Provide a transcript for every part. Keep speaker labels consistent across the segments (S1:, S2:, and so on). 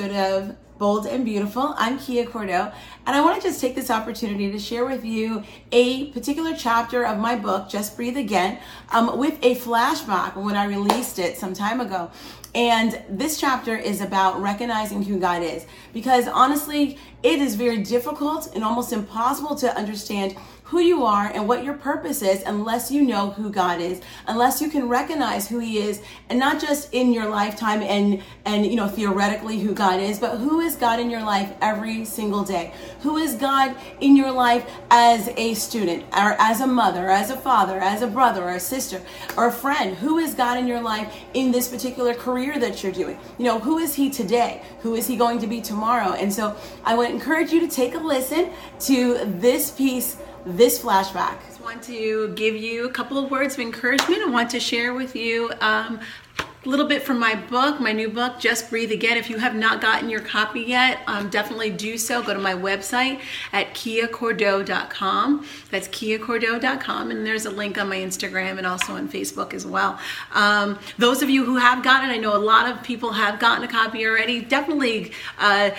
S1: Episode of Bold and Beautiful. I'm Kia Cordeaux, and I want to just take this opportunity to share with you a particular chapter of my book, Just Breathe Again, um, with a flashback when I released it some time ago. And this chapter is about recognizing who God is. Because honestly, it is very difficult and almost impossible to understand who you are and what your purpose is unless you know who God is, unless you can recognize who he is and not just in your lifetime and and you know theoretically who God is, but who is God in your life every single day? Who is God in your life as a student or as a mother, or as a father, as a brother or a sister or a friend? Who is God in your life in this particular career that you're doing? You know, who is he today? Who is he going to be tomorrow? And so I encourage you to take a listen to this piece this flashback. I just want to give you a couple of words of encouragement. I want to share with you um, a little bit from my book, my new book, Just Breathe Again. If you have not gotten your copy yet, um, definitely do so. Go to my website at kiacordeaux.com. That's kiacordeaux.com, and there's a link on my Instagram and also on Facebook as well. Um, those of you who have gotten, I know a lot of people have gotten a copy already. Definitely uh,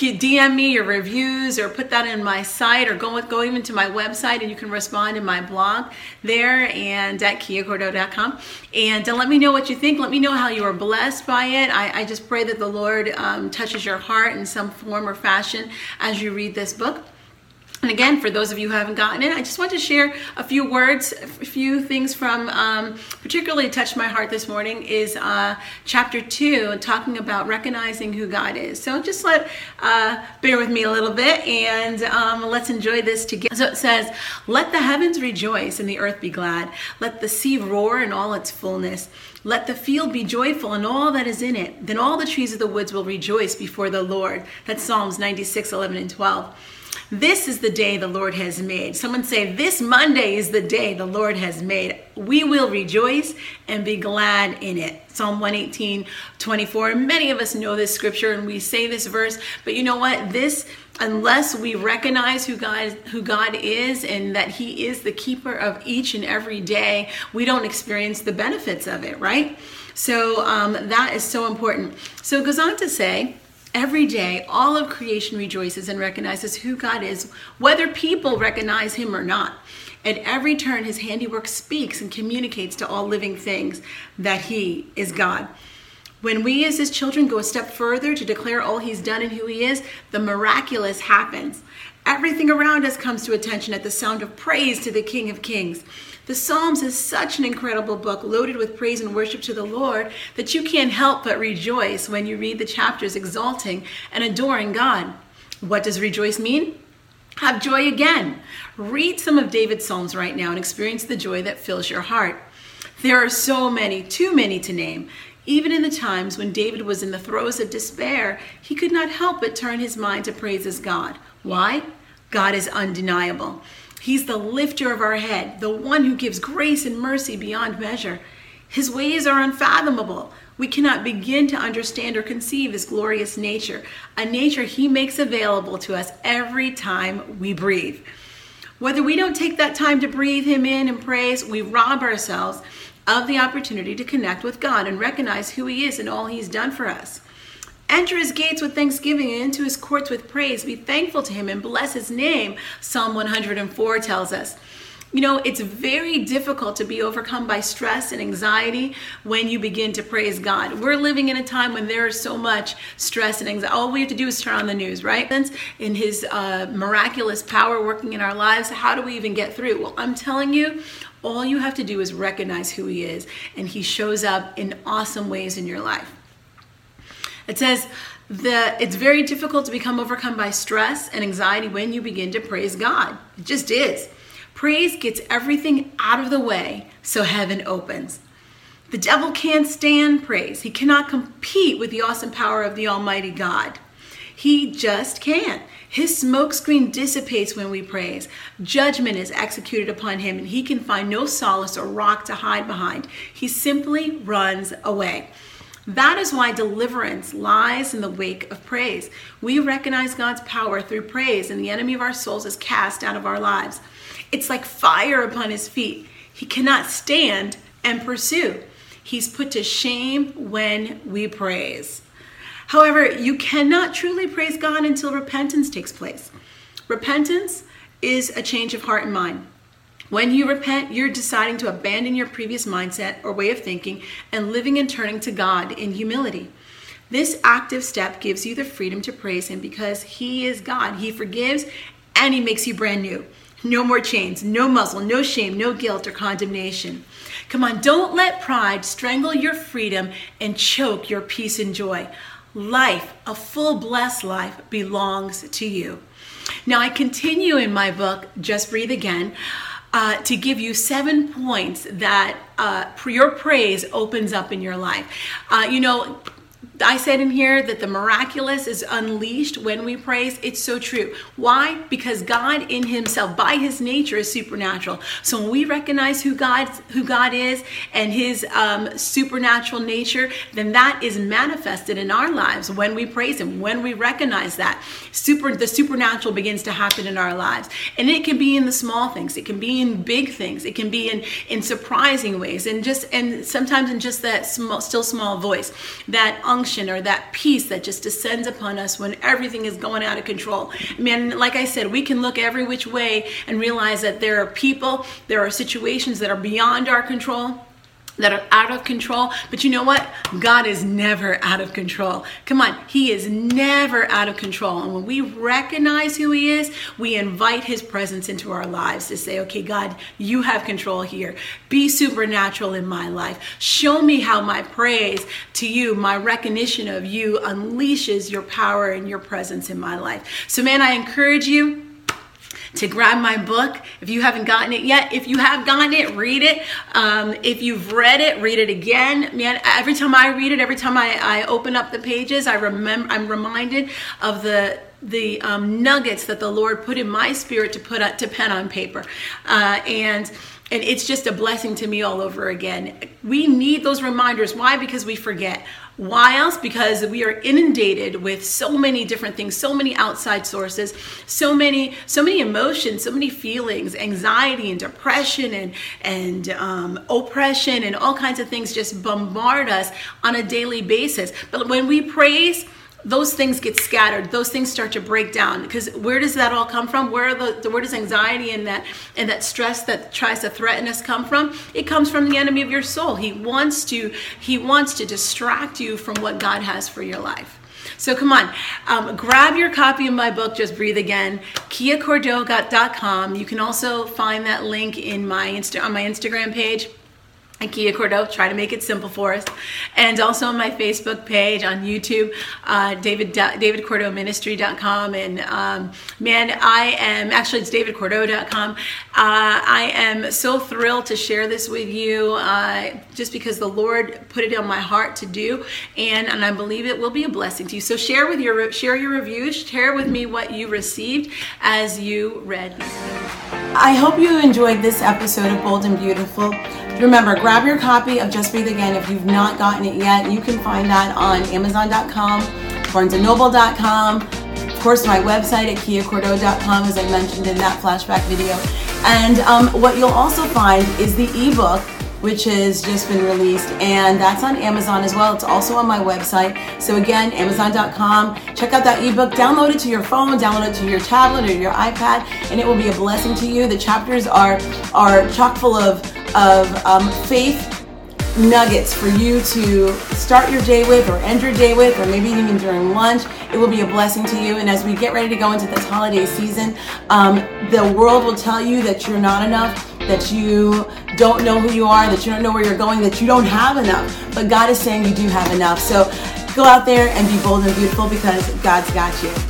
S1: DM me your reviews or put that in my site or go go even to my website and you can respond in my blog there and at kiacordeaux.com and uh, let me know what you think. Let me know how you are blessed by it. I, I just pray that the Lord um, touches your heart in some form or fashion as you read this book. And again, for those of you who haven't gotten it, I just want to share a few words, a few things from um, particularly touched my heart this morning is uh, chapter two, talking about recognizing who God is. So just let uh, bear with me a little bit and um, let's enjoy this together. So it says, "Let the heavens rejoice and the earth be glad. Let the sea roar in all its fullness." Let the field be joyful and all that is in it. Then all the trees of the woods will rejoice before the Lord. That's Psalms 96, 11, and 12. This is the day the Lord has made. Someone say, This Monday is the day the Lord has made. We will rejoice and be glad in it. Psalm 118, 24. Many of us know this scripture and we say this verse, but you know what? This, unless we recognize who God, who God is and that He is the keeper of each and every day, we don't experience the benefits of it, right? So um, that is so important. So it goes on to say, Every day, all of creation rejoices and recognizes who God is, whether people recognize him or not. At every turn, his handiwork speaks and communicates to all living things that he is God. When we, as his children, go a step further to declare all he's done and who he is, the miraculous happens. Everything around us comes to attention at the sound of praise to the King of Kings. The Psalms is such an incredible book loaded with praise and worship to the Lord that you can't help but rejoice when you read the chapters exalting and adoring God. What does rejoice mean? Have joy again. Read some of David's Psalms right now and experience the joy that fills your heart. There are so many, too many to name. Even in the times when David was in the throes of despair, he could not help but turn his mind to praise his God. Why? God is undeniable. He's the lifter of our head, the one who gives grace and mercy beyond measure. His ways are unfathomable. We cannot begin to understand or conceive his glorious nature, a nature he makes available to us every time we breathe. Whether we don't take that time to breathe him in and praise, we rob ourselves of the opportunity to connect with God and recognize who he is and all he's done for us. Enter his gates with thanksgiving and into his courts with praise. Be thankful to him and bless his name, Psalm 104 tells us. You know, it's very difficult to be overcome by stress and anxiety when you begin to praise God. We're living in a time when there is so much stress and anxiety. All we have to do is turn on the news, right? In His uh, miraculous power working in our lives, how do we even get through? Well, I'm telling you, all you have to do is recognize who He is, and He shows up in awesome ways in your life. It says that it's very difficult to become overcome by stress and anxiety when you begin to praise God. It just is. Praise gets everything out of the way so heaven opens. The devil can't stand praise. He cannot compete with the awesome power of the Almighty God. He just can't. His smokescreen dissipates when we praise. Judgment is executed upon him, and he can find no solace or rock to hide behind. He simply runs away. That is why deliverance lies in the wake of praise. We recognize God's power through praise, and the enemy of our souls is cast out of our lives. It's like fire upon his feet. He cannot stand and pursue. He's put to shame when we praise. However, you cannot truly praise God until repentance takes place. Repentance is a change of heart and mind. When you repent, you're deciding to abandon your previous mindset or way of thinking and living and turning to God in humility. This active step gives you the freedom to praise Him because He is God. He forgives and He makes you brand new. No more chains, no muzzle, no shame, no guilt or condemnation. Come on, don't let pride strangle your freedom and choke your peace and joy. Life, a full blessed life, belongs to you. Now, I continue in my book, Just Breathe Again, uh, to give you seven points that uh, your praise opens up in your life. Uh, you know, I said in here that the miraculous is unleashed when we praise. It's so true. Why? Because God in Himself, by His nature, is supernatural. So when we recognize who God who God is and His um, supernatural nature, then that is manifested in our lives when we praise Him. When we recognize that, super the supernatural begins to happen in our lives, and it can be in the small things. It can be in big things. It can be in in surprising ways, and just and sometimes in just that small, still small voice, that unction or that peace that just descends upon us when everything is going out of control. Man, like I said, we can look every which way and realize that there are people, there are situations that are beyond our control that are out of control. But you know what? God is never out of control. Come on, He is never out of control. And when we recognize who He is, we invite His presence into our lives to say, okay, God, you have control here. Be supernatural in my life. Show me how my praise to you, my recognition of you, unleashes your power and your presence in my life. So, man, I encourage you to grab my book. If you haven't gotten it yet, if you have gotten it, read it. Um, if you've read it, read it again. Man, every time I read it, every time I, I open up the pages, I remember, I'm reminded of the the um, nuggets that the Lord put in my spirit to put up, to pen on paper, uh, and and it's just a blessing to me all over again. We need those reminders. Why? Because we forget. Why else? Because we are inundated with so many different things, so many outside sources, so many, so many emotions, so many feelings, anxiety and depression and and um, oppression and all kinds of things just bombard us on a daily basis. But when we praise those things get scattered. Those things start to break down. Because where does that all come from? Where the where does anxiety and that and that stress that tries to threaten us come from? It comes from the enemy of your soul. He wants to he wants to distract you from what god has for your life. So come on, um, grab your copy of my book, Just Breathe Again, kiacordoga.com. You can also find that link in my Insta- on my Instagram page Kia Cordo, try to make it simple for us. And also on my Facebook page, on YouTube, uh, David, DavidCordoMinistry.com. And um, man, I am, actually it's DavidCordo.com. Uh, I am so thrilled to share this with you uh, just because the Lord put it on my heart to do. And, and I believe it will be a blessing to you. So share with your, share your reviews, share with me what you received as you read. I hope you enjoyed this episode of Bold and Beautiful. Remember, grab your copy of Just Breathe Again if you've not gotten it yet. You can find that on Amazon.com, BarnesandNoble.com, of course, my website at kiacordo.com, as I mentioned in that flashback video. And um, what you'll also find is the ebook which has just been released, and that's on Amazon as well. It's also on my website. So again, Amazon.com. Check out that ebook. Download it to your phone. Download it to your tablet or your iPad, and it will be a blessing to you. The chapters are are chock full of of um, faith nuggets for you to start your day with or end your day with or maybe even during lunch. It will be a blessing to you. And as we get ready to go into this holiday season um, the world will tell you that you're not enough that you don't know who you are that you don't know where you're going that you don't have enough. But god is saying you do have enough. So go out there and be bold and beautiful because god's got you